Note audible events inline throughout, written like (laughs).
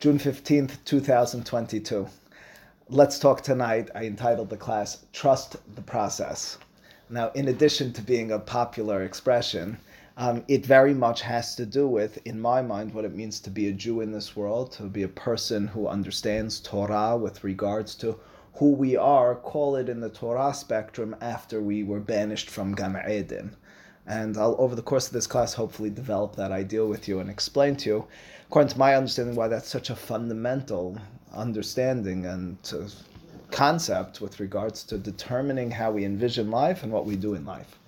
June 15th, 2022. Let's talk tonight. I entitled the class Trust the Process. Now, in addition to being a popular expression, um, it very much has to do with, in my mind, what it means to be a Jew in this world, to be a person who understands Torah with regards to who we are, call it in the Torah spectrum, after we were banished from Gan Eden. And I'll, over the course of this class, hopefully develop that ideal with you and explain to you, according to my understanding, why that's such a fundamental understanding and uh, concept with regards to determining how we envision life and what we do in life.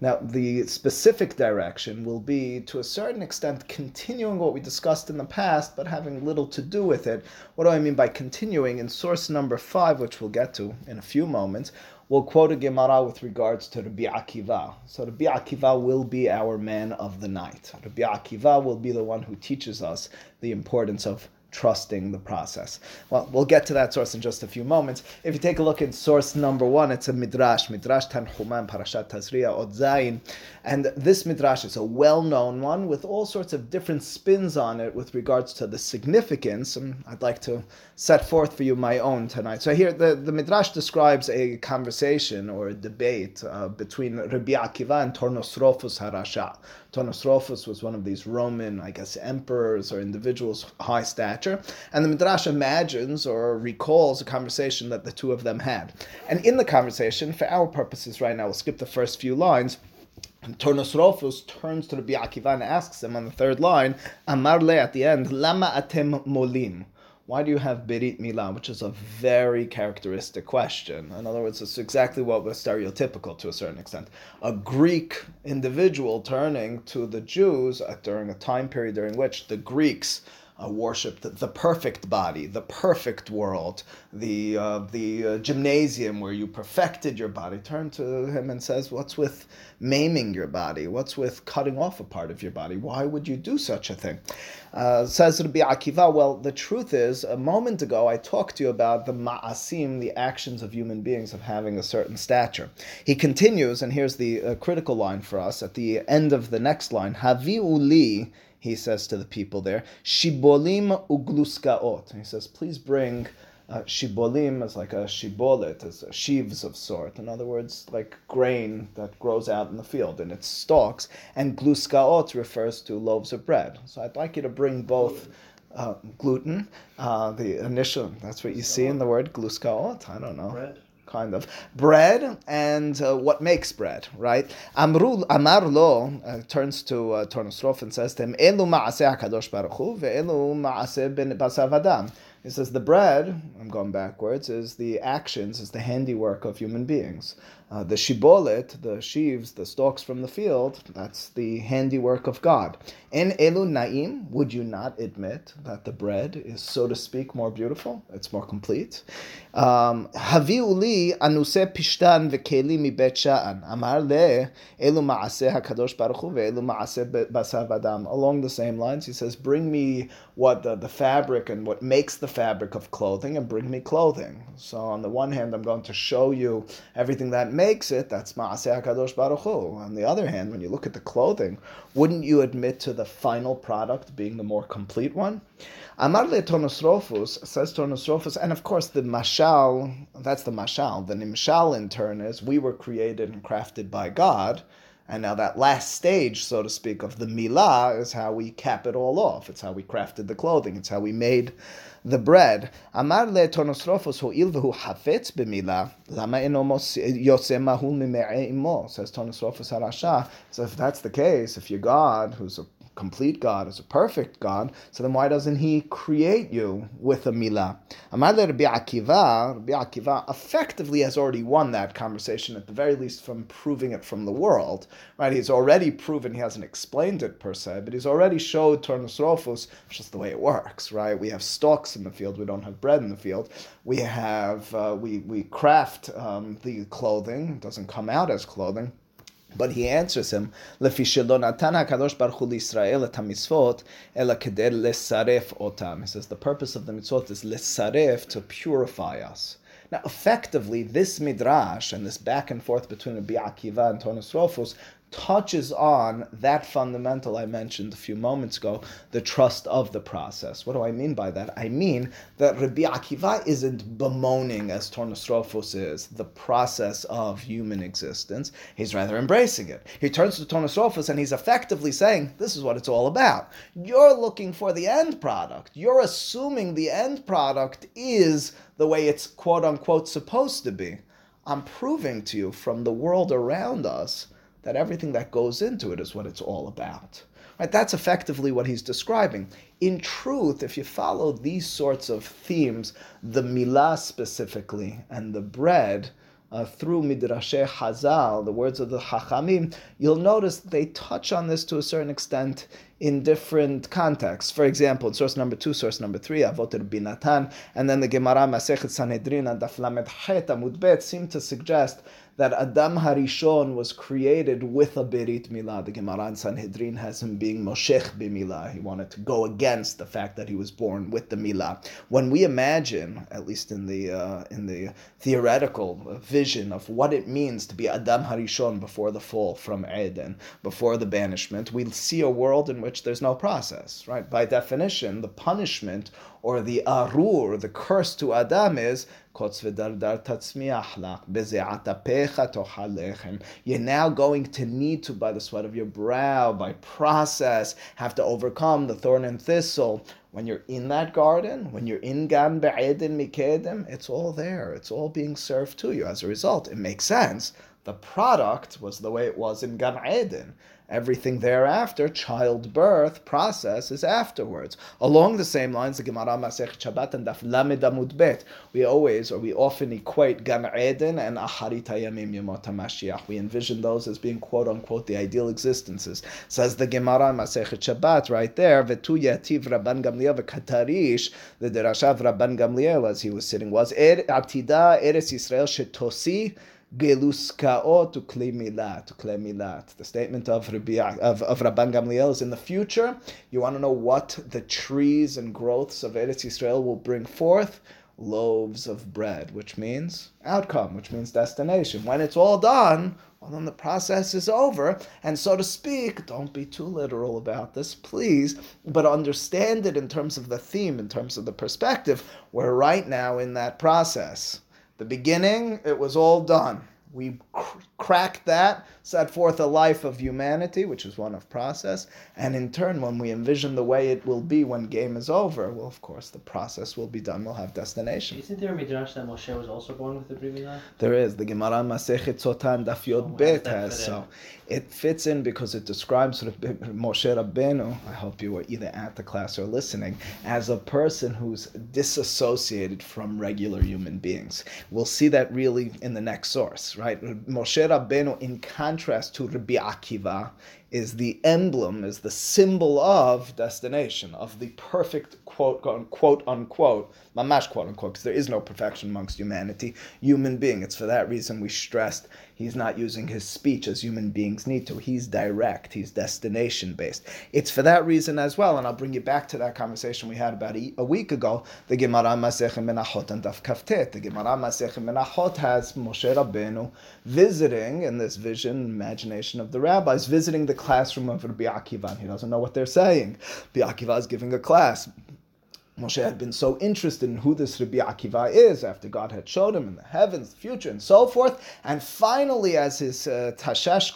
Now, the specific direction will be, to a certain extent, continuing what we discussed in the past, but having little to do with it. What do I mean by continuing? In source number five, which we'll get to in a few moments, we'll quote a Gemara with regards to Rabbi Akiva. So Rabbi Akiva will be our man of the night. Rabbi Akiva will be the one who teaches us the importance of trusting the process. Well, we'll get to that source in just a few moments. If you take a look at source number one, it's a midrash, midrash Tanhuma Parashat Tazria Odzain, and this midrash is a well-known one with all sorts of different spins on it with regards to the significance. And I'd like to set forth for you my own tonight. So here, the, the midrash describes a conversation or a debate uh, between Rabbi Akiva and Tornosrophus Harasha. Tornosrophus was one of these Roman, I guess, emperors or individuals high stature. And the Midrash imagines or recalls a conversation that the two of them had. And in the conversation, for our purposes right now, we'll skip the first few lines. Tornosrophus turns to Rabbi Akiva and asks him on the third line, Amar le at the end, Lama atem molim why do you have Berit Milah, which is a very characteristic question. In other words, it's exactly what was stereotypical to a certain extent. A Greek individual turning to the Jews during a time period during which the Greeks uh, worshipped the perfect body, the perfect world, the uh, the uh, gymnasium where you perfected your body. Turn to him and says, "What's with maiming your body? What's with cutting off a part of your body? Why would you do such a thing?" Uh, says Rabbi Akiva. Well, the truth is, a moment ago I talked to you about the ma'asim, the actions of human beings of having a certain stature. He continues, and here's the uh, critical line for us at the end of the next line: "Havi uli." He says to the people there, Shibolim ugluskaot. He says, please bring uh, shibolim as like a shibolet, as sheaves of sort. In other words, like grain that grows out in the field and its stalks. And gluskaot refers to loaves of bread. So I'd like you to bring both. Uh, gluten, uh, the initial, that's what you see in the word gluskaot. I don't know. Bread kind of bread and uh, what makes bread, right? Amru Amar lo uh, turns to uh, and says to him, "Elu ma'aseh Hakadosh Baruch Hu ve'elu ma'aseh ben basav adam." He says the bread, I'm going backwards, is the actions, is the handiwork of human beings. Uh, the shibolet, the sheaves, the stalks from the field, that's the handiwork of God. In elu naim, would you not admit that the bread is, so to speak, more beautiful? It's more complete. Um, Haviuli anuse pishtan vekeli mi bet sha'an. Amar le elu ma'aseh hakadosh baruch hu ve'elu ma'aseh basav adam. Along the same lines, he says, bring me what the, the fabric and what makes the fabric of clothing and bring me clothing. So on the one hand, I'm going to show you everything that makes it. That's Maaseh HaKadosh Baruch Hu. On the other hand, when you look at the clothing, wouldn't you admit to the final product being the more complete one? Amar le Tonosrophus, says Tonosrophus, and of course the Mashal, that's the Mashal. The Nimshal in turn is we were created and crafted by God. And now that last stage, so to speak, of the milah is how we cap it all off. It's how we crafted the clothing. It's how we made the bread. Amar le tonosrophos ho'il v'hu hafetz b'milah, lama eno yoseh mahul mime'e imo, says tonosrophos harasha. So if that's the case, if you're God, who's a complete God, is a perfect God, so then why doesn't He create you with a milah? Amar Rabbi Akiva, Rabbi Akiva effectively has already won that conversation, at the very least from proving it from the world. Right? He's already proven, he hasn't explained it per se, but he's already showed Tornosrophus, which is the way it works, right? We have stalks in the field, we don't have bread in the field. We have, uh, we, we craft um, the clothing, it doesn't come out as clothing. But he answers him, לפי שלא נתן הקדוש ברוך הוא לישראל את המצוות, אלא כדי לסרף אותם. He says the purpose of the mitzvot is לסרף, to purify us. Now, effectively, this midrash and this back and forth between Rabbi Akiva and Tonosrophus touches on that fundamental I mentioned a few moments ago, the trust of the process. What do I mean by that? I mean that Rabbi Akiva isn't bemoaning, as Tornostrophos is, the process of human existence. He's rather embracing it. He turns to Tornostrophos and he's effectively saying, This is what it's all about. You're looking for the end product. You're assuming the end product is the way it's quote unquote supposed to be. I'm proving to you from the world around us that everything that goes into it is what it's all about. Right? That's effectively what he's describing. In truth, if you follow these sorts of themes, the milah specifically and the bread, uh, through Midrashe Hazal, the words of the Chachamim, you'll notice they touch on this to a certain extent in different contexts. For example, in source number two, source number three, Avot Binatan, and then the Gemara Masechet Sanhedrin and Daf Lamed Het Amud Bet seem to suggest that Adam Harishon was created with a Berit Milah. The Gemara in Sanhedrin has him being Moshech Bimilah. He wanted to go against the fact that he was born with the Milah. When we imagine, at least in the uh, in the theoretical vision of what it means to be Adam Harishon before the fall from Eden, before the banishment, we see a world in which there's no process. Right? By definition, the punishment or the arur, the curse to Adam is you're now going to need to, by the sweat of your brow, by process, have to overcome the thorn and thistle. When you're in that garden, when you're in Gan Be'edin Mikedem, it's all there. It's all being served to you. As a result, it makes sense. The product was the way it was in Gan Eden. Everything thereafter, childbirth process is afterwards. Along the same lines, the Gemara Masech Shabbat and Daf Lamed Amud Bet, we always or we often equate Gan Eden and Acharit Hayamim Yemot HaMashiach. We envision those as being quote unquote the ideal existences. Says the Gemara Masech Shabbat right there, Vetu Yativ Rabban Gamliel V'Katarish, the Derashav Rabban Gamliel as he was sitting was Er Atida Eretz Yisrael Shetosi Geluskao to Klemilat, to. The statement of, Rabbi, of, of Rabban Gamliel is in the future. You want to know what the trees and growths of Eretz Yisrael will bring forth? Loaves of bread, which means outcome, which means destination. When it's all done, well, then the process is over. And so to speak, don't be too literal about this, please, but understand it in terms of the theme, in terms of the perspective. We're right now in that process. The beginning, it was all done. We cr- cracked that, set forth a life of humanity, which is one of process, and in turn, when we envision the way it will be when game is over, well, of course, the process will be done. We'll have destination. Isn't there a midrash that Moshe was also born with the Brit Milah? There is. The Gemara Masechet Sotah Daf Yod Oh, Bet has so. It fits in because it describes sort of Moshe Rabbeinu. I hope you were either at the class or listening as a person who's disassociated from regular human beings. We'll see that really in the next source, right? Moshe Rabbeinu, in contrast to Rabbi Akiva, is the emblem, is the symbol of destination, of the perfect quote quote unquote, mamash quote unquote, because there is no perfection amongst humanity, human being. It's for that reason we stressed he's not using his speech as human beings need to. He's direct, he's destination based. It's for that reason as well, and I'll bring you back to that conversation we had about a week ago, the Gemara Masechet Menachot and Daf Kaftet. The Gemara Masechet Menachot has Moshe Rabbeinu visiting in this vision, imagination of the rabbis, visiting the classroom of Rabbi Akiva. and He doesn't know what they're saying. Rabbi Akiva is giving a class. Moshe had been so interested in who this Rabbi Akiva is after God had showed him in the heavens, the future, and so forth. And finally, as his uh, tashash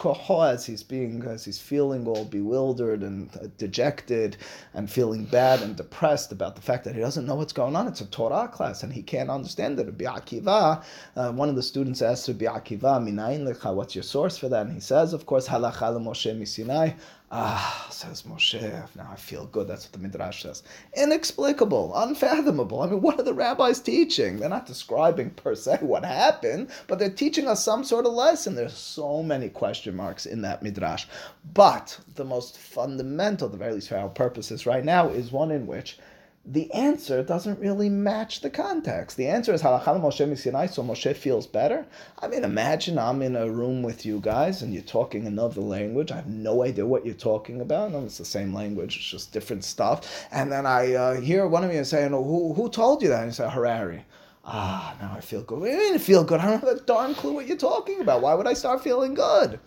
as he's being, as he's feeling all bewildered and uh, dejected, and feeling bad and depressed about the fact that he doesn't know what's going on. It's a Torah class, and he can't understand it. Rabbi Akiva, uh, one of the students asked Rabbi Akiva, "Minayin lecha? What's your source for that?" And he says, of course, halacha Moshe misinai. Ah, says Moshe, now I feel good. That's what the Midrash says. Inexplicable, unfathomable. I mean, what are the rabbis teaching? They're not describing per se what happened, but they're teaching us some sort of lesson. There's so many question marks in that Midrash. But the most fundamental, the very least for our purposes right now, is one in which the answer doesn't really match the context. The answer is halachal Moshe misinai, so Moshe feels better. I mean, imagine I'm in a room with you guys and you're talking another language. I have no idea what you're talking about. No, it's the same language, it's just different stuff. And then I uh, hear one of you saying, who, who told you that? And you say, Harari. Ah, now I feel good. I didn't feel good. I don't have a darn clue what you're talking about. Why would I start feeling good?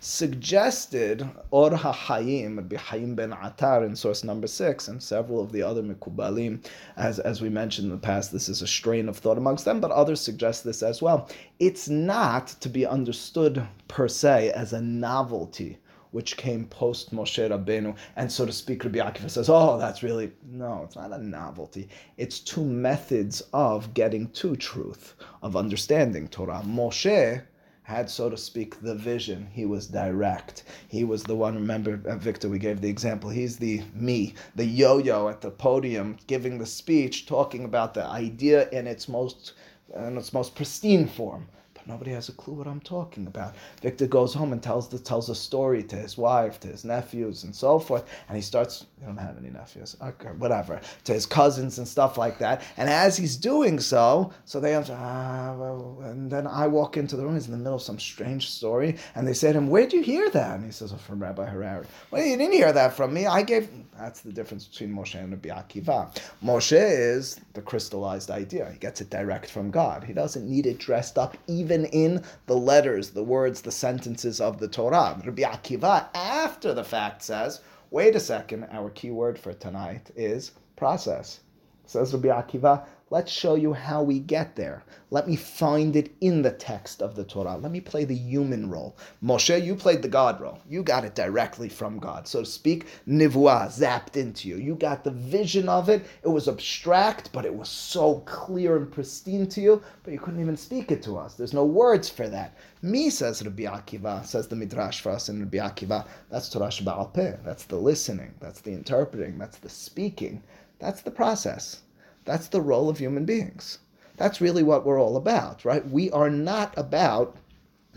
Suggested Or HaHayim, Rabbi Hayim ben Atar in source number six, and several of the other Mikubalim, as, as we mentioned in the past, this is a strain of thought amongst them, but others suggest this as well. It's not to be understood per se as a novelty which came post Moshe Rabbeinu, and so to speak, Rabbi Akiva says, "Oh, that's really no, it's not a novelty. It's two methods of getting to truth, of understanding Torah. Moshe." Had, so to speak, the vision. He was direct. He was the one, remember, uh, Victor, we gave the example. He's the me, the yo yo at the podium, giving the speech, talking about the idea in its most, in its most pristine form. Nobody has a clue what I'm talking about. Victor goes home and tells the, tells a story to his wife, to his nephews, and so forth. And he starts, I don't have any nephews, okay, whatever, to his cousins and stuff like that. And as he's doing so, so they answer, ah, well, and then I walk into the room, he's in the middle of some strange story, and they say to him, Where'd you hear that? And he says, oh, From Rabbi Harari. Well, you didn't hear that from me. I gave, that's the difference between Moshe and Rabbi Akiva. Moshe is the crystallized idea, he gets it direct from God. He doesn't need it dressed up even even in the letters, the words, the sentences of the Torah. Rabbi Akiva, after the fact, says, wait a second, our key word for tonight is process. Says Rabbi Akiva, Let's show you how we get there. Let me find it in the text of the Torah. Let me play the human role. Moshe, you played the God role. You got it directly from God. So to speak, nivua, zapped into you. You got the vision of it. It was abstract, but it was so clear and pristine to you, but you couldn't even speak it to us. There's no words for that. Me, says Rabbi Akiva, says the Midrash for us in Rabbi Akiva, that's Torah Peh. That's the listening. That's the interpreting. That's the speaking. That's the process. That's the role of human beings. That's really what we're all about, right? We are not about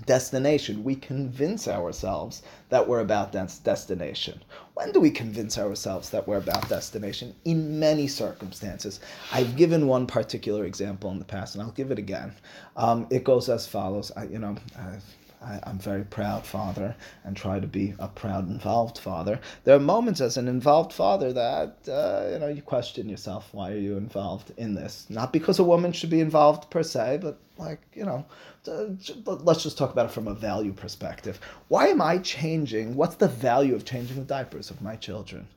destination. We convince ourselves that we're about destination. When do we convince ourselves that we're about destination? In many circumstances. I've given one particular example in the past, and I'll give it again. Um, it goes as follows. I, you know, I've, I, am very proud father and try to be a proud involved father. There are moments as an involved father that uh, you know you question yourself. Why are you involved in this? Not because a woman should be involved per se, but like you know, let's just talk about it from a value perspective. Why am I changing? What's the value of changing the diapers of my children?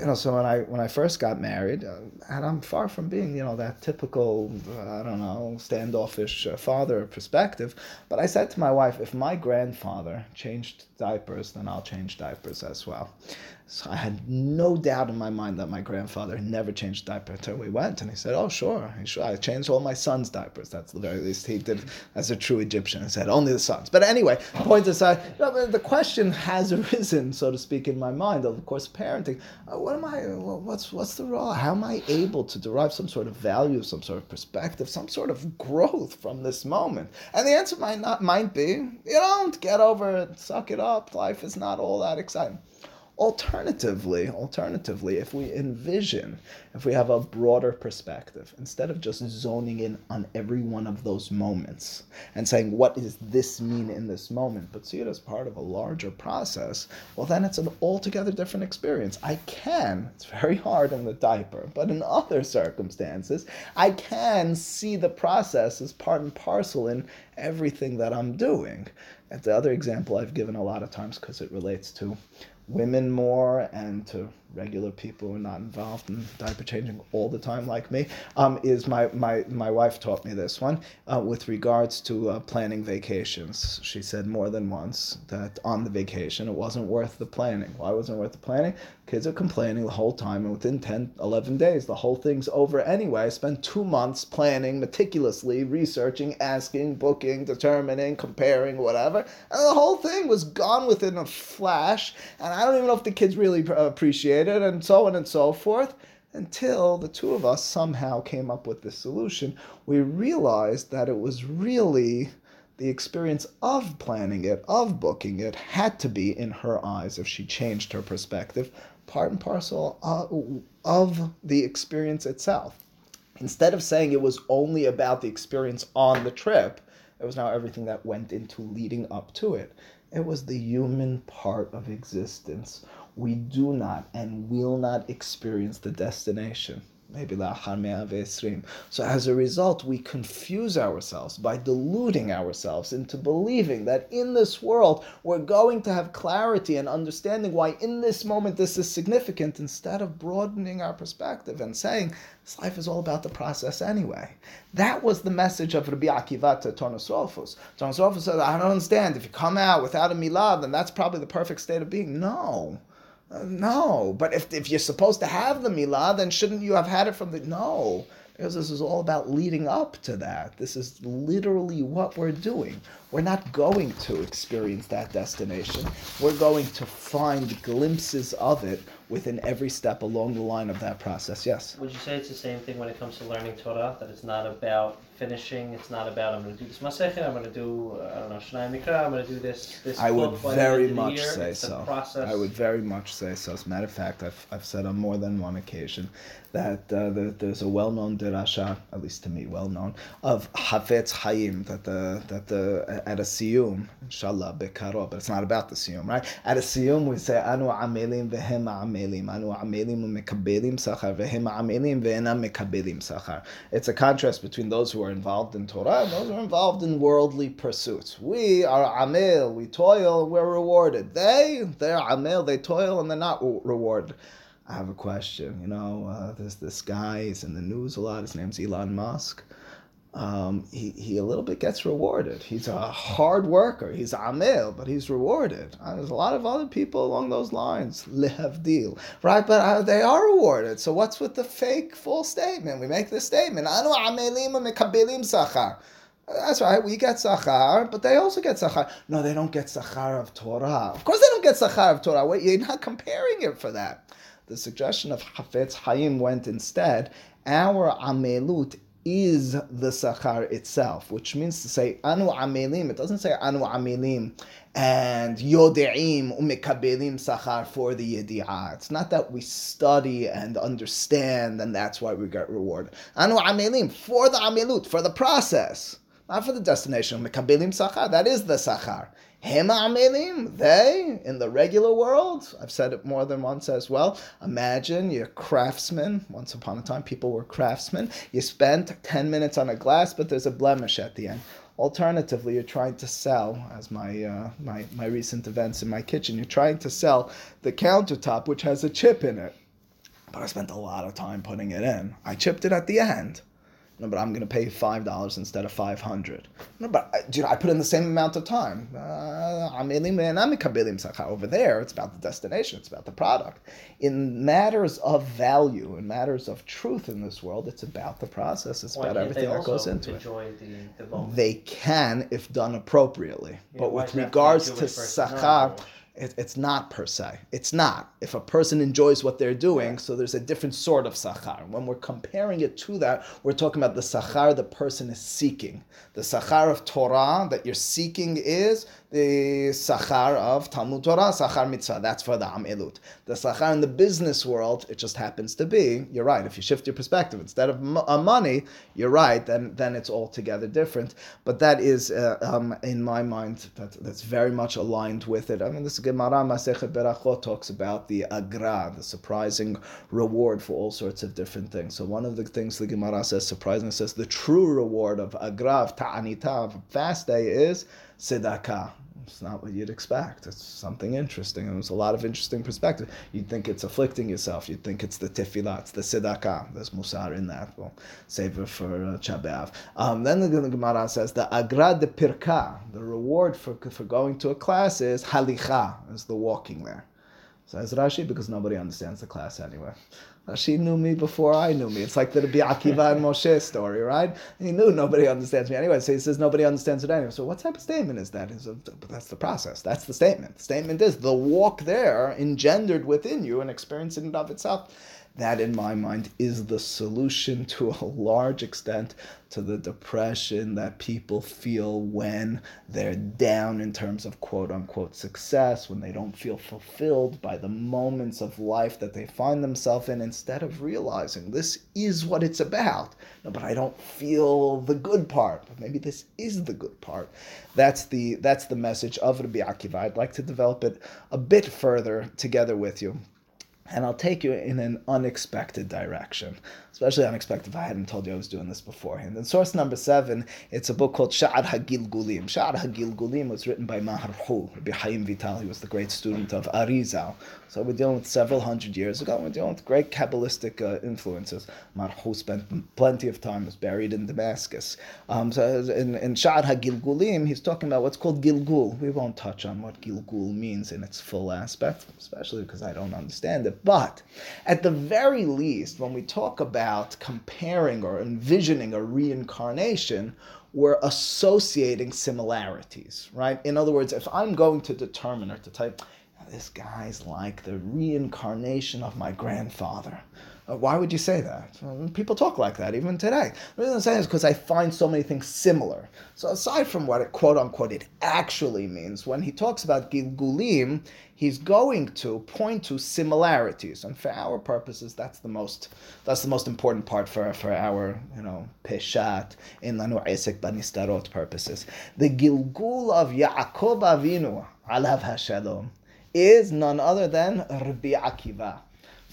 You know, so when I when I first got married, uh, and I'm far from being you know that typical uh, I don't know standoffish uh, father perspective, but I said to my wife, if my grandfather changed diapers, then I'll change diapers as well. So I had no doubt in my mind that my grandfather never changed diaper until we went. And he said, Oh, sure. I changed all my son's diapers. That's the very least he did as a true Egyptian. He said, Only the sons. But anyway, point aside, the question has (laughs) arisen, so to speak, in my mind of, of course, parenting. Uh, what am I, what's, what's the role? How am I able to derive some sort of value, some sort of perspective, some sort of growth from this moment? And the answer might not, might be, you don't get over it, suck it up. Life is not all that exciting. Alternatively, alternatively, if we envision, if we have a broader perspective, instead of just zoning in on every one of those moments and saying, what does this mean in this moment, but see it as part of a larger process, well, then it's an altogether different experience. I can, it's very hard in the diaper, but in other circumstances, I can see the process as part and parcel in everything that I'm doing. And the other example I've given a lot of times because it relates to women more and to regular people who are not involved in diaper changing all the time like me um, is my, my, my wife taught me this one uh, with regards to uh, planning vacations. She said more than once that on the vacation it wasn't worth the planning. Why wasn't it worth the planning? Kids are complaining the whole time and within 10 11 days the whole thing's over anyway. I spent two months planning meticulously researching asking booking determining comparing whatever and the whole thing was gone within a flash and i don't even know if the kids really appreciate and so on and so forth, until the two of us somehow came up with this solution. We realized that it was really the experience of planning it, of booking it, had to be, in her eyes, if she changed her perspective, part and parcel of the experience itself. Instead of saying it was only about the experience on the trip, it was now everything that went into leading up to it. It was the human part of existence we do not and will not experience the destination. Maybe la'achar me'a ve'esrim. So as a result, we confuse ourselves by deluding ourselves into believing that in this world we're going to have clarity and understanding why in this moment this is significant instead of broadening our perspective and saying this life is all about the process anyway. That was the message of Rabbi Akiva to. Turnus Rufus said, I don't understand. If you come out without a milah, then that's probably the perfect state of being. No. No, but if, if you're supposed to have the milah, then shouldn't you have had it from the no? Because this is all about leading up to that. This is literally what we're doing. We're not going to experience that destination. We're going to find glimpses of it within every step along the line of that process. Yes. Would you say it's the same thing when it comes to learning Torah? That it's not about finishing. It's not about I'm going to do this masechet. I'm going to do uh, I don't know Shnai Mikra. I'm going to do this this. I would book by the very end of the much say It's so. I would very much say so. As a matter of fact, I've, I've said on more than one occasion that uh, there, there's a well-known derasha, at least to me, well-known, of Hafetz Hayim, that the that the at a siyum, inshallah, bekaro, but it's not about the siyum, right? At a siyum, we say anu amelim vehem amelim, anu amelim umekabelim sachar vehem amelim ve'enam mekabelim sachar. It's a contrast between those who are involved in Torah and those who are involved in worldly pursuits. We are amel, we toil, we're rewarded. They, they're amel, they toil, and they're not rewarded. I have a question. You know, uh, there's this guy, he's in the news a lot. His name's Elon Musk. Um, he, he a little bit gets rewarded. He's a hard worker. He's amel, but he's rewarded. Uh, there's a lot of other people along those lines. deal, right? But uh, they are rewarded. So what's with the fake full statement? We make this statement. Anu amelim mekabelim sachar. That's right. We get sachar, but they also get sachar. No, they don't get sachar of Torah. Of course, they don't get sachar of Torah. Wait, you're not comparing it for that. The suggestion of Hafetz Hayim went instead. Our amelut is the sachar itself, which means to say anu amelim. It doesn't say anu amelim and yodeim umekabelim sachar for the yedi'ah. It's not that we study and understand and that's why we get rewarded. Anu amelim for the amelut, for the process, not for the destination. Umekabelim sachar, that is the sachar. Hema amelim, they in the regular world. I've said it more than once as well. Imagine you're craftsman. Once upon a time, people were craftsmen. You spent ten minutes on a glass, but there's a blemish at the end. Alternatively, you're trying to sell, as my uh, my my recent events in my kitchen. You're trying to sell the countertop, which has a chip in it. But I spent a lot of time putting it in. I chipped it at the end. No, but I'm going to pay five dollars instead of five hundred. No, but uh, dude, I put in the same amount of time. Uh, Over there, it's about the destination. It's about the product. In matters of value, in matters of truth in this world, it's about the process. It's about everything that goes into it. the, the? They can if done appropriately, Yeah, but with to regards to Jewish versus sachar, non-Jewish? It, it's not per se. It's not. If a person enjoys what they're doing, so there's a different sort of sachar. When we're comparing it to that, we're talking about the sachar the person is seeking. The sachar of Torah that you're seeking is the sachar of Talmud Torah, sachar mitzvah. That's for the amelut. The sachar in the business world, it just happens to be. You're right. If you shift your perspective, instead of uh, money, you're right. Then then it's altogether different. But that is, uh, um, in my mind, that, that's very much aligned with it. I mean, this Gemara Masechet Berachot talks about the agra, the surprising reward for all sorts of different things. So one of the things the Gemara says, surprisingly, says the true reward of agra, of ta'anita, of fast day is tzedakah. It's not what you'd expect. It's something interesting. And there's a lot of interesting perspective. You'd think it's afflicting yourself. You'd think it's the tefillah, it's the tzedakah. There's musar in that. We'll save it for uh. Um, then the, the Gemara says the agra de pirka, the reward for, for going to a class is halicha, is the walking there. Says Rashi because nobody understands the class anyway. Rashi knew me before I knew me. It's like the Rabbi Akiva and Moshe story, right? He knew nobody understands me anyway, so he says nobody understands it anyway. So what type of statement is that? Is that's the process. That's the statement. The statement is the walk there engendered within you and experience in and of itself. That, in my mind, is the solution to a large extent to the depression that people feel when they're down in terms of quote unquote success, when they don't feel fulfilled by the moments of life that they find themselves in, instead of realizing this is what it's about. No, but I don't feel the good part. But maybe this is the good part. That's the that's the message of Rabbi Akiva. I'd like to develop it a bit further together with you. And I'll take you in an unexpected direction. Especially unexpected if I hadn't told you I was doing this beforehand. And source number seven, it's a book called Sha'ar Hagilgulim. Sha'ar Hagilgulim was written by Maher Hu, Rabbi Chaim Vital. He was the great student of Arizal. So we're dealing with several hundred years ago. We're dealing with great Kabbalistic uh, influences. Maharhu spent plenty of time, was buried in Damascus. Um, so in, in Sha'ar Hagilgulim, he's talking about what's called Gilgul. We won't touch on what Gilgul means in its full aspect, especially because I don't understand it. But at the very least, when we talk about comparing or envisioning a reincarnation, we're associating similarities, right? In other words, if I'm going to determine or to type, this guy's like the reincarnation of my grandfather. Uh, why would you say that? People talk like that even today. The reason I'm saying is because I find so many things similar. So aside from what it quote unquote it actually means, when he talks about Gilgulim, he's going to point to similarities. And for our purposes, that's the most that's the most important part for, for our, you know, peshat in Lanu Esek Banistarot purposes. The Gilgul of Yaakov Avinu, Alav Hashalom, is none other than Rabbi Akiva.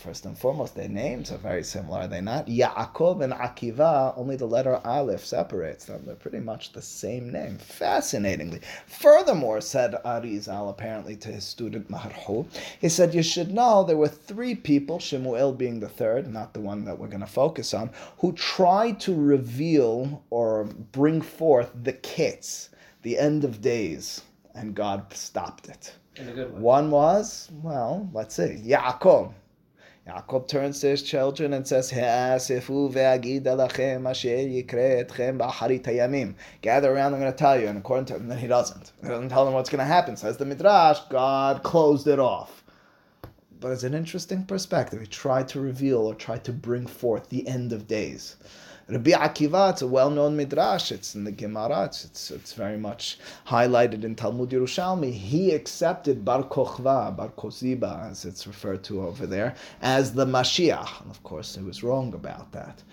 First and foremost, their names are very similar, are they not? Yaakov and Akiva, only the letter Aleph separates them. They're pretty much the same name, fascinatingly. Furthermore, said Arizal apparently to his student Maharhu, he said, You should know there were three people, Shemuel being the third, not the one that we're going to focus on, who tried to reveal or bring forth the kits, the end of days, and God stopped it. One was, well, let's see, Yaakov. Yaakov turns to his children and says, Gather around, I'm going to tell you. And according to him, then he doesn't. He doesn't tell them what's going to happen. Says the Midrash, God closed it off. But it's an interesting perspective. He tried to reveal or tried to bring forth the end of days. Rabbi Akiva, it's a well-known midrash. It's in the Gemara. It's, it's, it's very much highlighted in Talmud Yerushalmi. He accepted Bar Kochva, Bar Koziba, as it's referred to over there, as the Mashiach. And of course, he was wrong about that.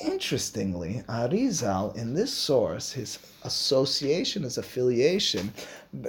Interestingly, Arizal, in this source, his association, his affiliation,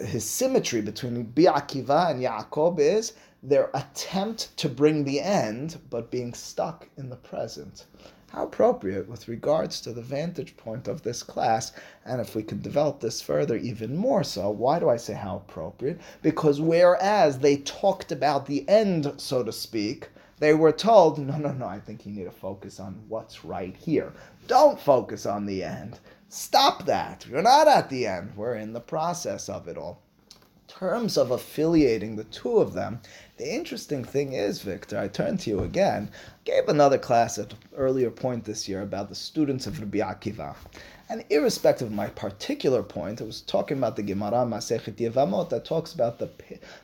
his symmetry between Rabbi Akiva and Yaakov is their attempt to bring the end, but being stuck in the present how appropriate with regards to the vantage point of this class. And if we can develop this further, even more so, why do I say how appropriate? Because whereas they talked about the end, so to speak, they were told, no, no, no, I think you need to focus on what's right here. Don't focus on the end. Stop that. You're not at the end. We're in the process of it all. In terms of affiliating the two of them, the interesting thing is, Victor, I turn to you again. I gave another class at an earlier point this year about the students of Rabbi Akiva. And irrespective of my particular point, I was talking about the Gemara Masechet Yevamot that talks about the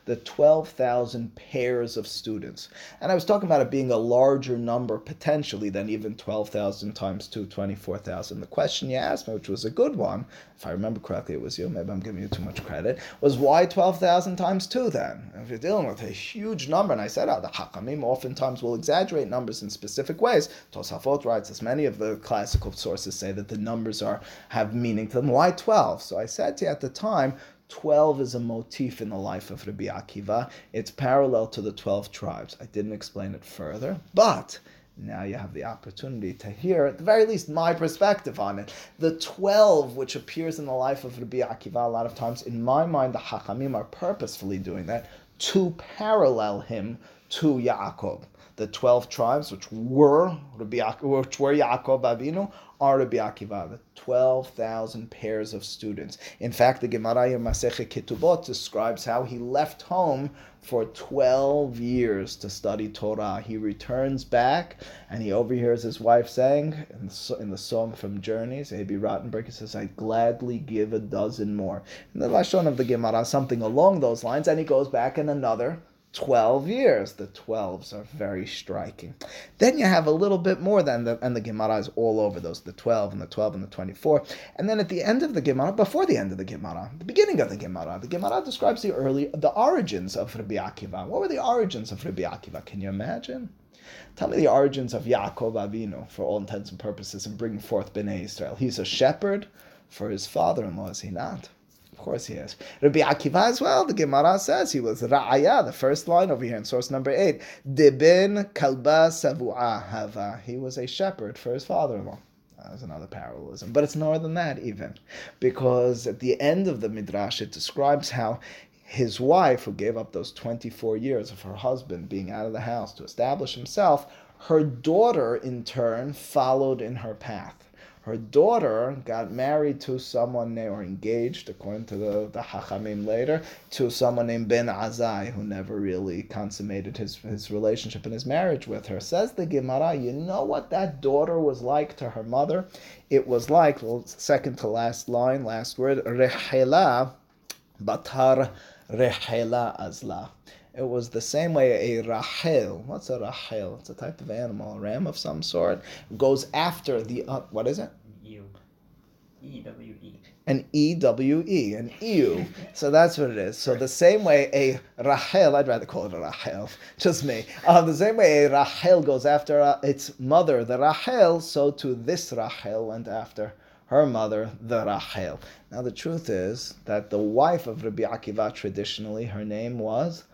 the 12,000 pairs of students. And I was talking about it being a larger number potentially than even 12,000 times 2, 24,000. The question you asked me, which was a good one, if I remember correctly, it was you, maybe I'm giving you too much credit, was why 12,000 times 2 then? If you're dealing with a huge number, and I said, oh, the Hakamim oftentimes will exaggerate numbers in specific ways. Tosafot writes, as many of the classical sources say that the numbers are have meaning to them. Why 12? So I said to you at the time, 12 is a motif in the life of Rabbi Akiva. It's parallel to the 12 tribes. I didn't explain it further, but now you have the opportunity to hear, at the very least, my perspective on it. The 12, which appears in the life of Rabbi Akiva a lot of times, in my mind, the Hachamim are purposefully doing that to parallel him to Yaakov. The 12 tribes, which were, which were Yaakov Avinu, are Rabbi Akiva, the 12,000 pairs of students. In fact, the Gemara in Masechet Ketubot describes how he left home for 12 years to study Torah. He returns back and he overhears his wife saying in the, in the song from Journeys, Abie Rotenberg, he says, I'd gladly give a dozen more. In the Lashon of the Gemara, something along those lines, and he goes back in another 12 years. The 12s are very striking. Then you have a little bit more than the, and the Gemara is all over those, the 12 and the 12 and the 24. And then at the end of the Gemara, before the end of the Gemara, the beginning of the Gemara, the Gemara describes the early, the origins of Rabbi Akiva. What were the origins of Rabbi Akiva? Can you imagine? Tell me the origins of Yaakov Avinu, for all intents and purposes, in bringing forth Bnei Israel. He's a shepherd for his father-in-law, is he not? Course he is. Rabbi Akiva as well, the Gemara says he was Ra'aya, the first line over here in source number eight. Dibin kalba savu'a hava. He was a shepherd for his father-in-law. That's another parallelism. But it's more than that, even. Because at the end of the Midrash, it describes how his wife, who gave up those 24 years of her husband being out of the house to establish himself, her daughter, in turn, followed in her path. Her daughter got married to someone named, or engaged, according to the, the Hachamim later, to someone named Ben Azai, who never really consummated his, his relationship and his marriage with her. Says the Gemara, you know what that daughter was like to her mother? It was like, second to last line, last word, Rehela Batar Rehela Azla. It was the same way a Rahel, what's a Rahel? It's a type of animal, a ram of some sort, goes after the, uh, what is it? ewe An E W E, an EU. (laughs) So that's what it is. So the same way a Rahel, I'd rather call it a Rahel, (laughs) just me. Um, the same way a Rahel goes after uh, its mother, the Rahel, so to this Rahel went after her mother, the Rahel. Now the truth is that the wife of Rabbi Akiva traditionally, her name was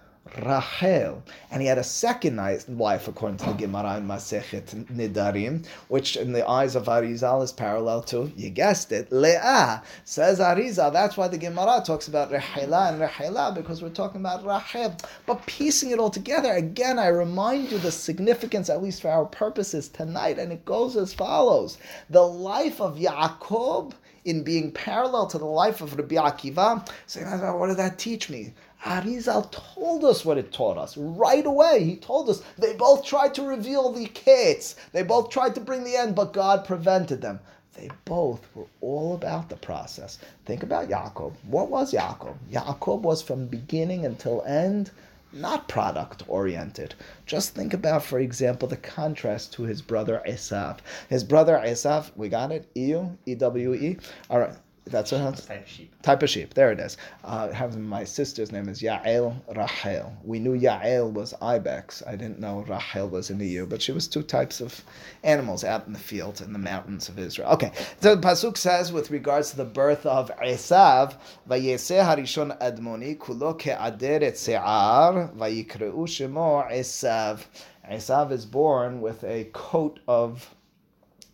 Rachel. And he had a second wife, according to the Gemara in Masechet Nedarim, which in the eyes of Arizal is parallel to, you guessed it, Leah. Says Arizal, that's why the Gemara talks about Rehela and Rehela, because we're talking about Rachel. But piecing it all together, again, I remind you the significance, at least for our purposes tonight, and it goes as follows. The life of Yaakov in being parallel to the life of Rabbi Akiva, saying, what did that teach me? Arizal told us what it taught us right away. He told us they both tried to reveal the kates. They both tried to bring the end, but God prevented them. They both were all about the process. Think about Yaakov. What was Yaakov? Yaakov was from beginning until end not product oriented. Just think about, for example, the contrast to his brother Esav. His brother Esav, we got it? E-U? E-W-E? All right. That's a type of sheep. Type of sheep. There it is. Uh, having my sister's name is Yael Rachel. We knew Yael was ibex. I didn't know Rachel was in the EU, but she was two types of animals out in the fields in the mountains of Israel. Okay, so the pasuk says with regards to the birth of Esav, Vayeseh Harishon Admoni kulo ke'aderet se'ar vayikreu shemo Esav. Esav is born with a coat of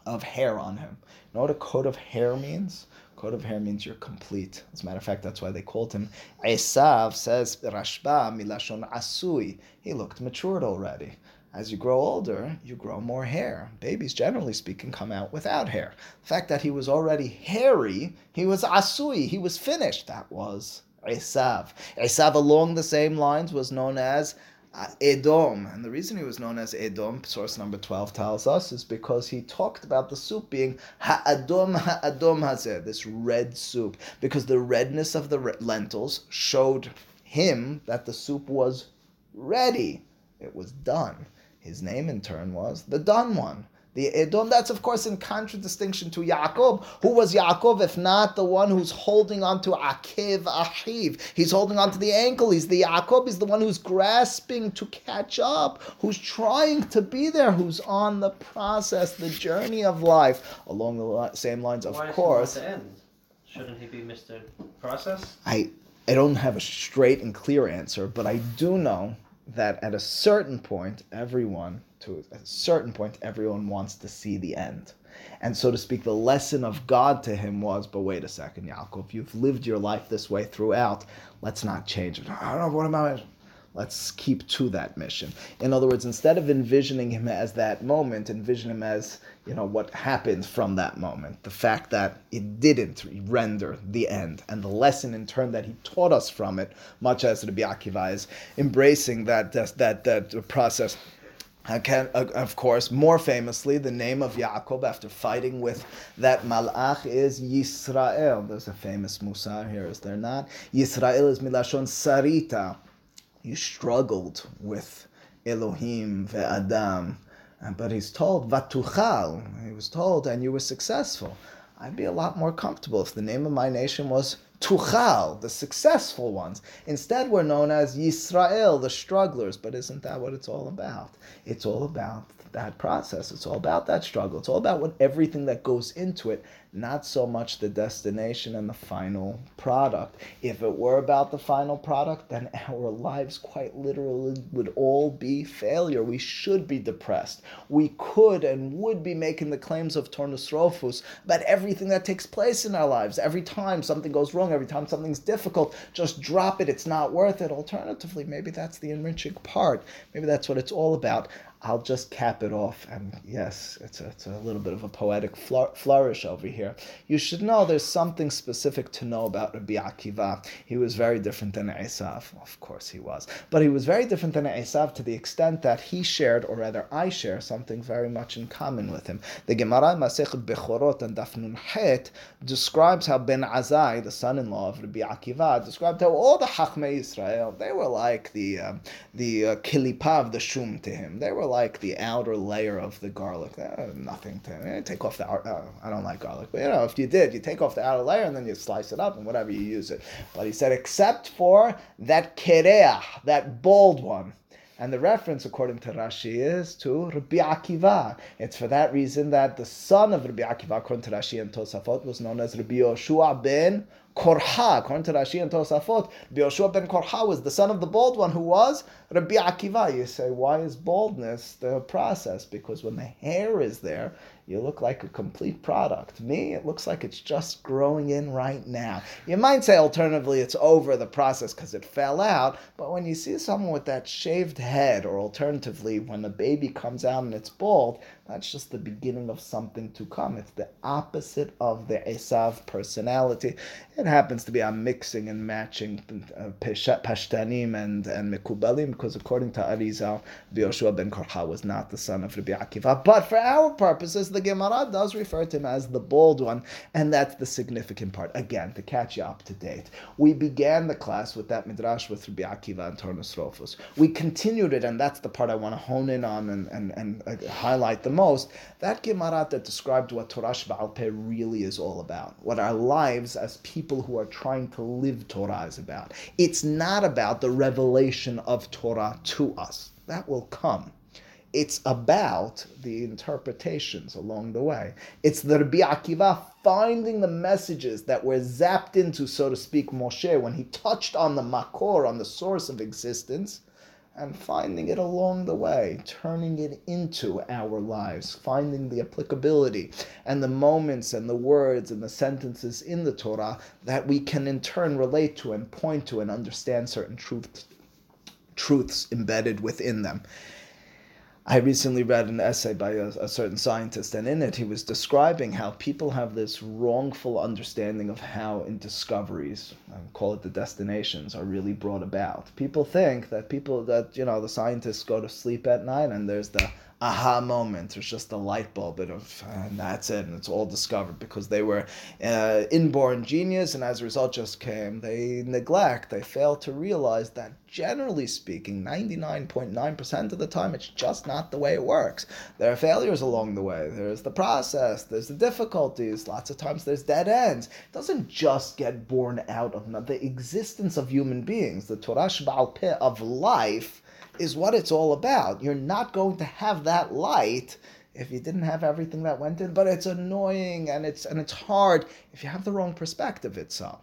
of hair on him. You know what a coat of hair means? Coat of hair means you're complete. As a matter of fact, that's why they called him. Esav says, Rashba milashon asui. He looked matured already. As you grow older, you grow more hair. Babies, generally speaking, come out without hair. The fact that he was already hairy, he was asui, he was finished. That was Esav. Esav, along the same lines, was known as Uh, Edom. And the reason he was known as Edom, source number 12 tells us, is because he talked about the soup being Ha'adom Ha'adom Hazeh, this red soup, because the redness of the lentils showed him that the soup was ready. It was done. His name, in turn, was the done one. The Edom, that's of course in contradistinction to Yaakov. Who was Yaakov if not the one who's holding on to Akiv Achiv? He's holding on to the ankle. He's the Yaakov. He's the one who's grasping to catch up, who's trying to be there, who's on the process, the journey of life, along the same lines, of Why course. Shouldn't he be Mr. Process? I I don't have a straight and clear answer, but I do know that at a certain point, everyone to a certain point, everyone wants to see the end. And so to speak, the lesson of God to him was, but wait a second, Yaakov, if you've lived your life this way throughout. Let's not change it. I don't know what about it. Let's keep to that mission. In other words, instead of envisioning him as that moment, envision him as, you know, what happened from that moment. The fact that it didn't render the end. And the lesson in turn that he taught us from it, much as Rabbi Akiva is embracing that, that, that, process can, uh, of course, more famously, the name of Yaakov after fighting with that malach is Yisrael. There's a famous Musar here, is there not? Yisrael is milashon sarita. You struggled with Elohim ve'adam. And but he's told, vatuchal. He was told, and you were successful. I'd be a lot more comfortable if the name of my nation was Tuchal, the successful ones. Instead, we're known as Yisrael, the strugglers. But isn't that what it's all about? It's all about that process. It's all about that struggle. It's all about what everything that goes into it, not so much the destination and the final product. If it were about the final product, then (laughs) our lives quite literally would all be failure. We should be depressed. We could and would be making the claims of Turnus Rofus about everything that takes place in our lives. Every time something goes wrong, every time something's difficult, just drop it. It's not worth it. Alternatively, maybe that's the enriching part. Maybe that's what it's all about. I'll just cap it off. And yes, it's a, it's a little bit of a poetic flourish over here. You should know there's something specific to know about Rabbi Akiva. He was very different than Esav. Of course he was. But he was very different than Esav to the extent that he shared, or rather I share, something very much in common with him. The Gemara Masechet Bechorot and Dafnun Het describes how Ben Azai, the son-in-law of Rabbi Akiva, described how all the Chachmei Israel, they were like the, um, the uh, kilipav, the shum to him. They were like the outer layer of the garlic. Uh, nothing to eh, take off the. Uh, I don't like garlic, but you know, if you did, you take off the outer layer and then you slice it up and whatever you use it. But he said, except for that kereah, that bald one. And the reference, according to Rashi, is to Rabbi Akiva. It's for that reason that the son of Rabbi Akiva, according to Rashi and Tosafot, was known as Rabbi Yoshua ben Korha, according to Rashi and Tosafot, Rabbi Yoshua ben Korha was the son of the bald one who was Rabbi Akiva. You say, why is baldness the process? Because when the hair is there, you look like a complete product. Me, it looks like it's just growing in right now. You might say alternatively it's over the process because it fell out, but when you see someone with that shaved head, or alternatively when a baby comes out and it's bald, that's just the beginning of something to come. It's the opposite of the Esav personality. It happens to be a mixing and matching uh, Pashtanim and, and Mekubalim, because according to Arizal, Yoshua ben Korha was not the son of Rabbi Akiva. But for our purposes, the Gemara does refer to him as the bold one, and that's the significant part. Again, to catch you up to date, we began the class with that midrash with Rabbi Akiva and Turnus Rufus. We continued it, and that's the part I want to hone in on and, and, and uh, highlight the most. That Gemara that described what Torah Sheba'al Peh really is all about, what our lives as people who are trying to live Torah is about. It's not about the revelation of Torah to us. That will come. It's about the interpretations along the way. It's the Rabbi Akiva finding the messages that were zapped into, so to speak, Moshe when he touched on the Makor, on the source of existence, and finding it along the way, turning it into our lives, finding the applicability and the moments and the words and the sentences in the Torah that we can in turn relate to and point to and understand certain truths, truths embedded within them. I recently read an essay by a, a, certain scientist, and in it he was describing how people have this wrongful understanding of how in discoveries, I call it the destinations, are really brought about. People think that people that you know the scientists go to sleep at night and there's the aha moment. It's just a light bulb, and that's it, and it's all discovered because they were uh, inborn genius, and as a result, just came. They neglect, they fail to realize that generally speaking, 99.9% of the time, it's just not the way it works. There are failures along the way. There's the process, there's the difficulties, lots of times there's dead ends. It doesn't just get born out of the existence of human beings, the Torah Shba'al of life is what it's all about. You're not going to have that light if you didn't have everything that went in, but it's annoying and it's and it's hard if you have the wrong perspective itself.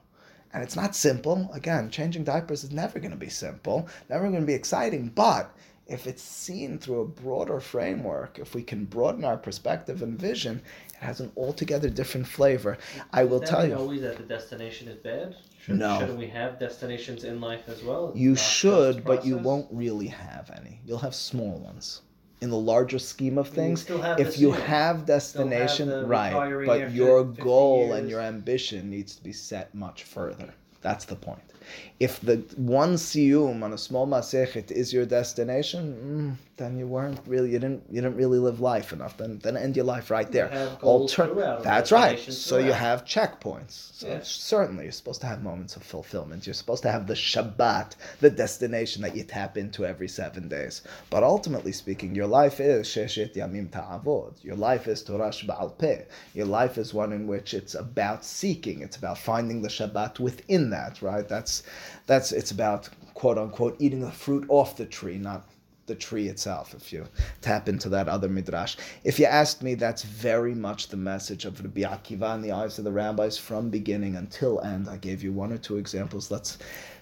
And it's not simple. Again, changing diapers is never going to be simple, never going to be exciting, but if it's seen through a broader framework, if we can broaden our perspective and vision, it has an altogether different flavor. I will tell you. Always that the destination is bad. Should, no. Shouldn't we have destinations in life as well? You should, but you won't really have any. You'll have small ones. In the larger scheme of things, if you have destination, have right, but your goal and your ambition needs to be set much further. That's the point. If the one siyum on a small masechet is your destination, mm, then you weren't really you didn't you didn't really live life enough. Then then end your life right there. Alter- that's right. So you have checkpoints. So yeah. certainly you're supposed to have moments of fulfillment. You're supposed to have the Shabbat, the destination that you tap into every seven days. But ultimately speaking, your life is sheshet yamim ta'avod. Your life is Torah Shba'al Peh. Your life is one in which it's about seeking. It's about finding the Shabbat within that. Right. That's that's it's about quote unquote eating the fruit off the tree, not the tree itself, if you tap into that other midrash. If you asked me, that's very much the message of Rabbi Akiva in the eyes of the rabbis from beginning until end. I gave you one or two examples. Let's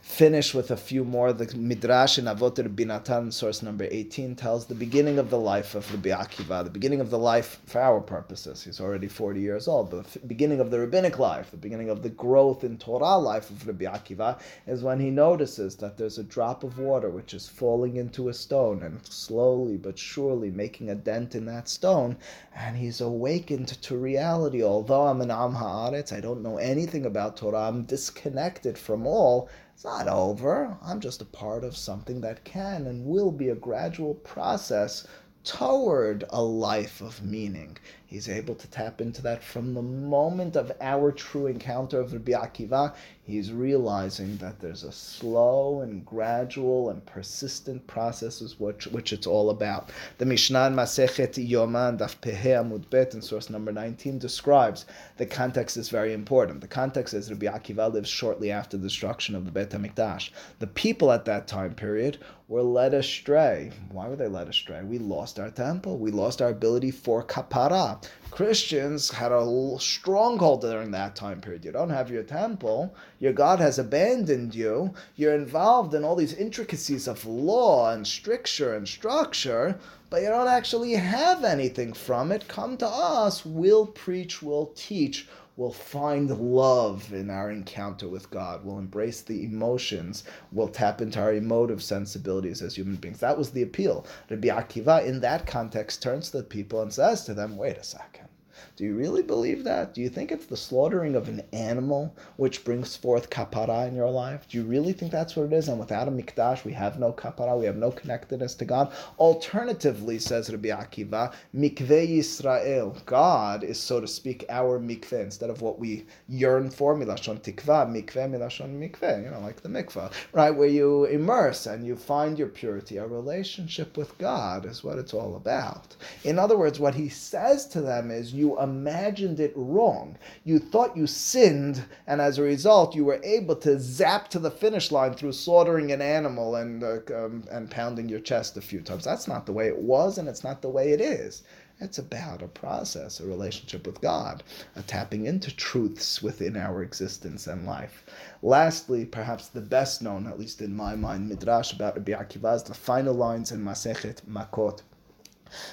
finish with a few more. The Midrash in Avot Rabbi Natan, source number 18, tells the beginning of the life of Rabbi Akiva, the beginning of the life for our purposes. He's already 40 years old, the beginning of the rabbinic life, the beginning of the growth in Torah life of Rabbi Akiva is when he notices that there's a drop of water which is falling into a stone and slowly but surely making a dent in that stone, and he's awakened to reality. Although I'm an Am Haaretz, I don't know anything about Torah, I'm disconnected from all it's not over. I'm just a part of something that can and will be a gradual process toward a life of meaning. He's able to tap into that from the moment of our true encounter of Rabbi Akiva. He's realizing that there's a slow and gradual and persistent process is which, which it's all about. The Mishnah Masechet Yoma Daf Pehe Amud Bet in source number 19 describes the context is very important. The context is Rabbi Akiva lives shortly after the destruction of the Bet HaMikdash. The people at that time period were led astray. Why were they led astray? We lost our temple. We lost our ability for kapara. Christians had a stronghold during that time period. You don't have your temple, your God has abandoned you, you're involved in all these intricacies of law and stricture and structure, but you don't actually have anything from it. Come to us, we'll preach, we'll teach, we'll find love in our encounter with God. We'll embrace the emotions. We'll tap into our emotive sensibilities as human beings. That was the appeal. Rabbi Akiva, in that context, turns to the people and says to them, wait a second. Do you really believe that? Do you think it's the slaughtering of an animal which brings forth kapara in your life? Do you really think that's what it is? And without a mikdash, we have no kapara, we have no connectedness to God. Alternatively, says Rabbi Akiva, mikveh Yisrael, God is, so to speak, our mikveh instead of what we yearn for, milashon tikva, mikveh, milashon mikveh, you know, like the mikveh, right? Where you immerse and you find your purity. A relationship with God is what it's all about. In other words, what he says to them is, you imagined it wrong. You thought you sinned, and as a result, you were able to zap to the finish line through slaughtering an animal and uh, um, and pounding your chest a few times. That's not the way it was, and it's not the way it is. It's about a process, a relationship with God, a tapping into truths within our existence and life. Lastly, perhaps the best known, at least in my mind, midrash about Rabbi Akiva is the final lines in Masechet Makot.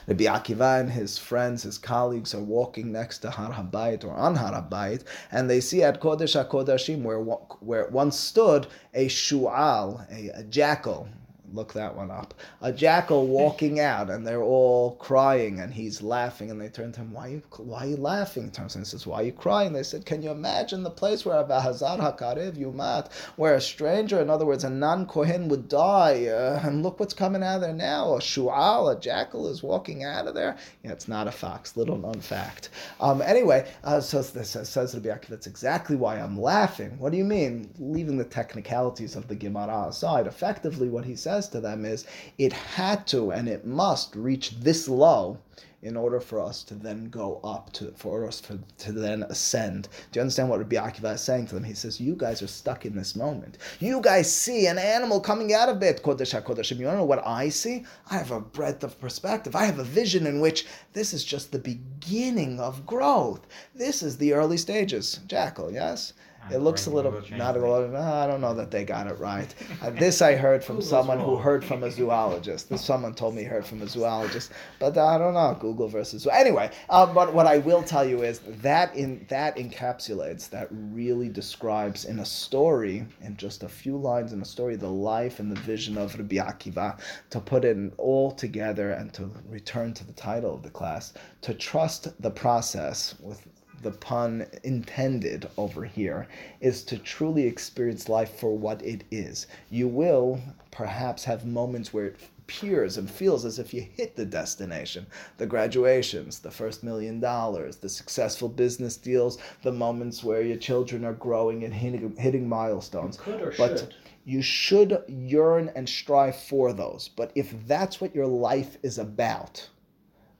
Rabbi Akiva and his friends, his colleagues, are walking next to Har Habayit or on Har Habayit, and they see at Kodesh HaKodashim, where, where once stood a shu'al, a, a jackal, look that one up. A jackal walking (laughs) out, and they're all crying, and he's laughing, and they turn to him, "Why are you, why are you laughing?" He turns and says, "Why are you crying?" They said, "Can you imagine the place where Abahazar Hakarev Yumat, where a stranger, in other words, a non Kohen, would die, uh, and look what's coming out of there now. A shu'al, a jackal, is walking out of there. Yeah, it's not a fox. Little known fact. Um, anyway, uh, so this says, says Rabbi Akiva, that's exactly why I'm laughing. What do you mean? Leaving the technicalities of the Gemara aside, effectively, what he says says to them is it had to and it must reach this low in order for us to then go up to for us for, to then ascend. Do you understand what Rabbi Akiva is saying to them? He says, "You guys are stuck in this moment. You guys see an animal coming out of it, Kodesh HaKodeshim. You to know what I see? I have a breadth of perspective. I have a vision in which this is just the beginning of growth. This is the early stages. Jackal, yes." It looks a little not a lot. I don't know that they got it right. Uh, this I heard from someone who heard from a zoologist. This someone told me heard from a zoologist, but I don't know. Google versus anyway. Uh, but what I will tell you is that in that encapsulates that really describes in a story in just a few lines in a story the life and the vision of Rabbi Akiva. To put it all together and to return to the title of the class, to trust the process with the pun intended over here is to truly experience life for what it is. You will perhaps have moments where it appears and feels as if you hit the destination the graduations, the first million dollars, the successful business deals, the moments where your children are growing and hitting, hitting milestones. You could or but should. you should yearn and strive for those. But if that's what your life is about,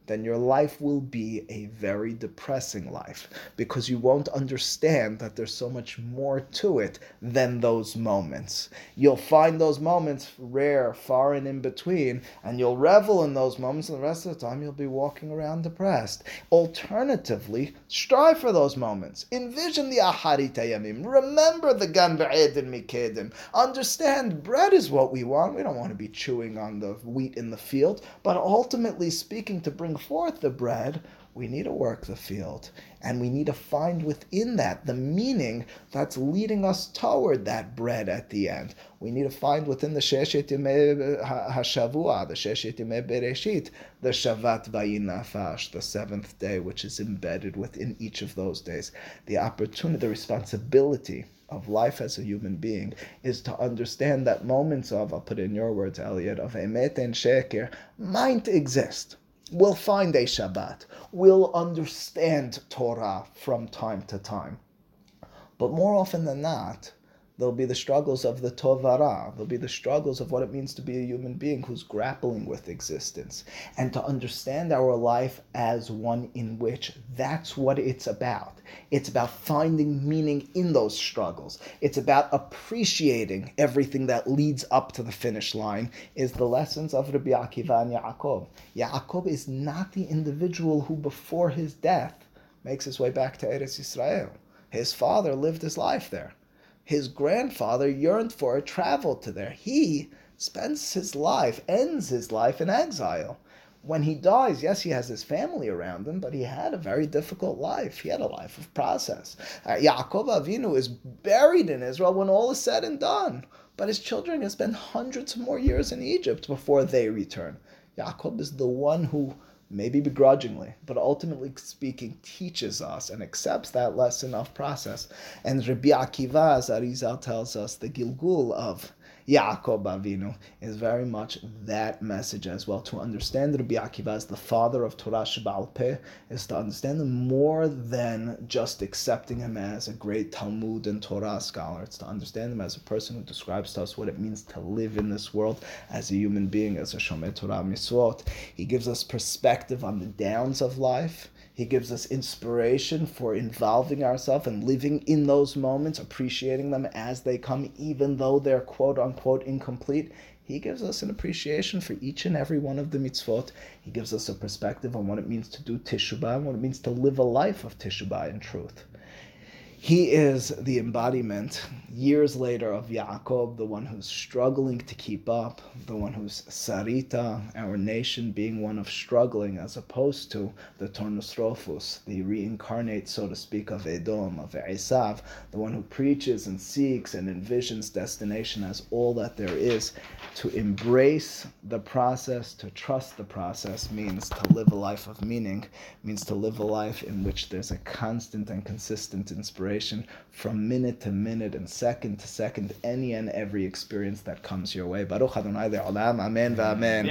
then your life will be a very depressing life because you won't understand that there's so much more to it than those moments. You'll find those moments rare, far and in between, and you'll revel in those moments, and the rest of the time you'll be walking around depressed. Alternatively, strive for those moments. Envision the Aharit Yamim. Remember the Gan Ba'edin Mikedem. Understand bread is what we want. We don't want to be chewing on the wheat in the field, but ultimately speaking, to bring forth the bread, we need to work the field. And we need to find within that the meaning that's leading us toward that bread at the end. We need to find within the Sheshet HaShavua, the Sheshet Bereshit, the Shavat Vayinafash, the seventh day, which is embedded within each of those days. The opportunity, the responsibility of life as a human being is to understand that moments of, I'll put in your words, Elliot, of emet and sheker might exist. We'll find a Shabbat. We'll understand Torah from time to time. But more often than not, There'll be the struggles of the tovara. There'll be the struggles of what it means to be a human being who's grappling with existence. And to understand our life as one in which that's what it's about. It's about finding meaning in those struggles. It's about appreciating everything that leads up to the finish line, is the lessons of Rabbi Akiva and Yaakov. Yaakov is not the individual who, before his death, makes his way back to Eretz Israel. His father lived his life there his grandfather yearned for a travel to there. He spends his life, ends his life in exile. When he dies, yes, he has his family around him, but he had a very difficult life. He had a life of process. Uh, Yaakov Avinu is buried in Israel when all is said and done, but his children have spent hundreds of more years in Egypt before they return. Yaakov is the one who maybe begrudgingly, but ultimately speaking, teaches us and accepts that lesson of process. And Rabbi Akiva, as Arizal tells us, the Gilgul of Yaakov Avinu is very much that message as well. To understand Rabbi Akiva as the father of Torah Shebal Peh is to understand him more than just accepting him as a great Talmud and Torah scholar. It's to understand him as a person who describes to us what it means to live in this world as a human being, as a Shomer Torah Mitzvot. He gives us perspective on the downs of life he gives us inspiration for involving ourselves and living in those moments, appreciating them as they come, even though they're quote unquote incomplete. He gives us an appreciation for each and every one of the mitzvot. He gives us a perspective on what it means to do teshuvah and what it means to live a life of teshuvah in truth. He is the embodiment, years later, of Yaakov, the one who's struggling to keep up, the one who's Sarita, our nation being one of struggling, as opposed to the Turnus Rufus, the reincarnate, so to speak, of Edom, of Esav, the one who preaches and seeks and envisions destination as all that there is. To embrace the process, to trust the process, means to live a life of meaning, means to live a life in which there's a constant and consistent inspiration from minute to minute and second to second, any and every experience that comes your way. Baruch Adonai Le'olam, Amen v'Amen.